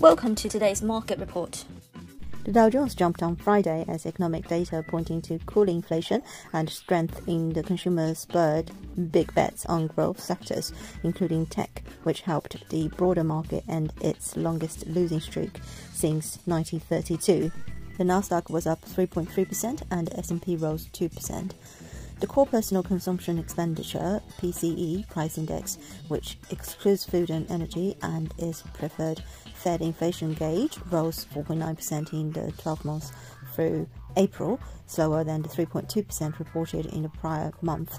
Welcome to today's market report. The Dow Jones jumped on Friday as economic data pointing to cooling inflation and strength in the consumer spurred big bets on growth sectors, including tech, which helped the broader market end its longest losing streak since 1932. The Nasdaq was up 3.3% and S&P rose 2%. The core personal consumption expenditure PCE price index, which excludes food and energy and is preferred Fed inflation gauge, rose 4.9% in the 12 months through April, slower than the 3.2% reported in the prior month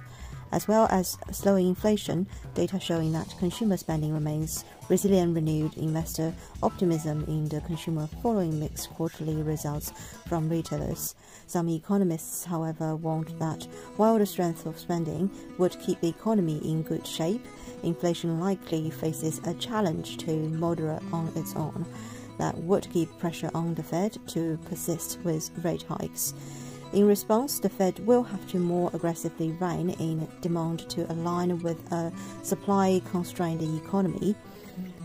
as well as slowing inflation, data showing that consumer spending remains resilient, renewed investor optimism in the consumer following mixed quarterly results from retailers. Some economists, however, warned that while the strength of spending would keep the economy in good shape, inflation likely faces a challenge to moderate on its own that would keep pressure on the Fed to persist with rate hikes. In response, the Fed will have to more aggressively rein in demand to align with a supply constrained economy.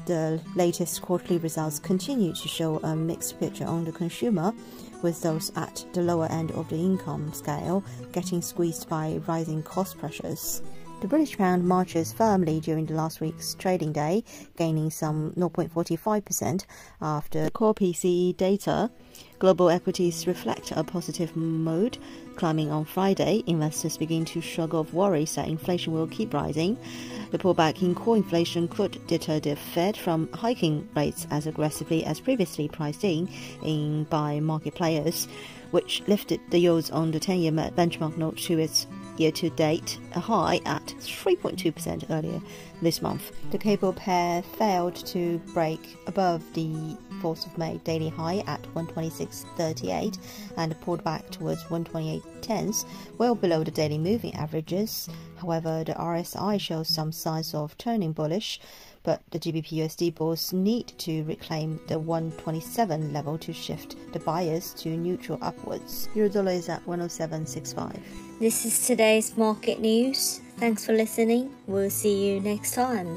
The latest quarterly results continue to show a mixed picture on the consumer, with those at the lower end of the income scale getting squeezed by rising cost pressures. The British pound marches firmly during the last week's trading day, gaining some 0.45% after core PCE data. Global equities reflect a positive mood, climbing on Friday. Investors begin to shrug off worries that inflation will keep rising. The pullback in core inflation could deter the Fed from hiking rates as aggressively as previously priced in, in by market players, which lifted the yields on the 10-year benchmark note to its year to date, a high at 3.2% earlier this month. The cable pair failed to break above the 4th of May daily high at 126.38 and pulled back towards 128.10, well below the daily moving averages. However, the RSI shows some signs of turning bullish, but the GBP USD bulls need to reclaim the 127 level to shift the bias to neutral upwards. Eurodollar is at 107.65. This is today's market news. Thanks for listening. We'll see you next time.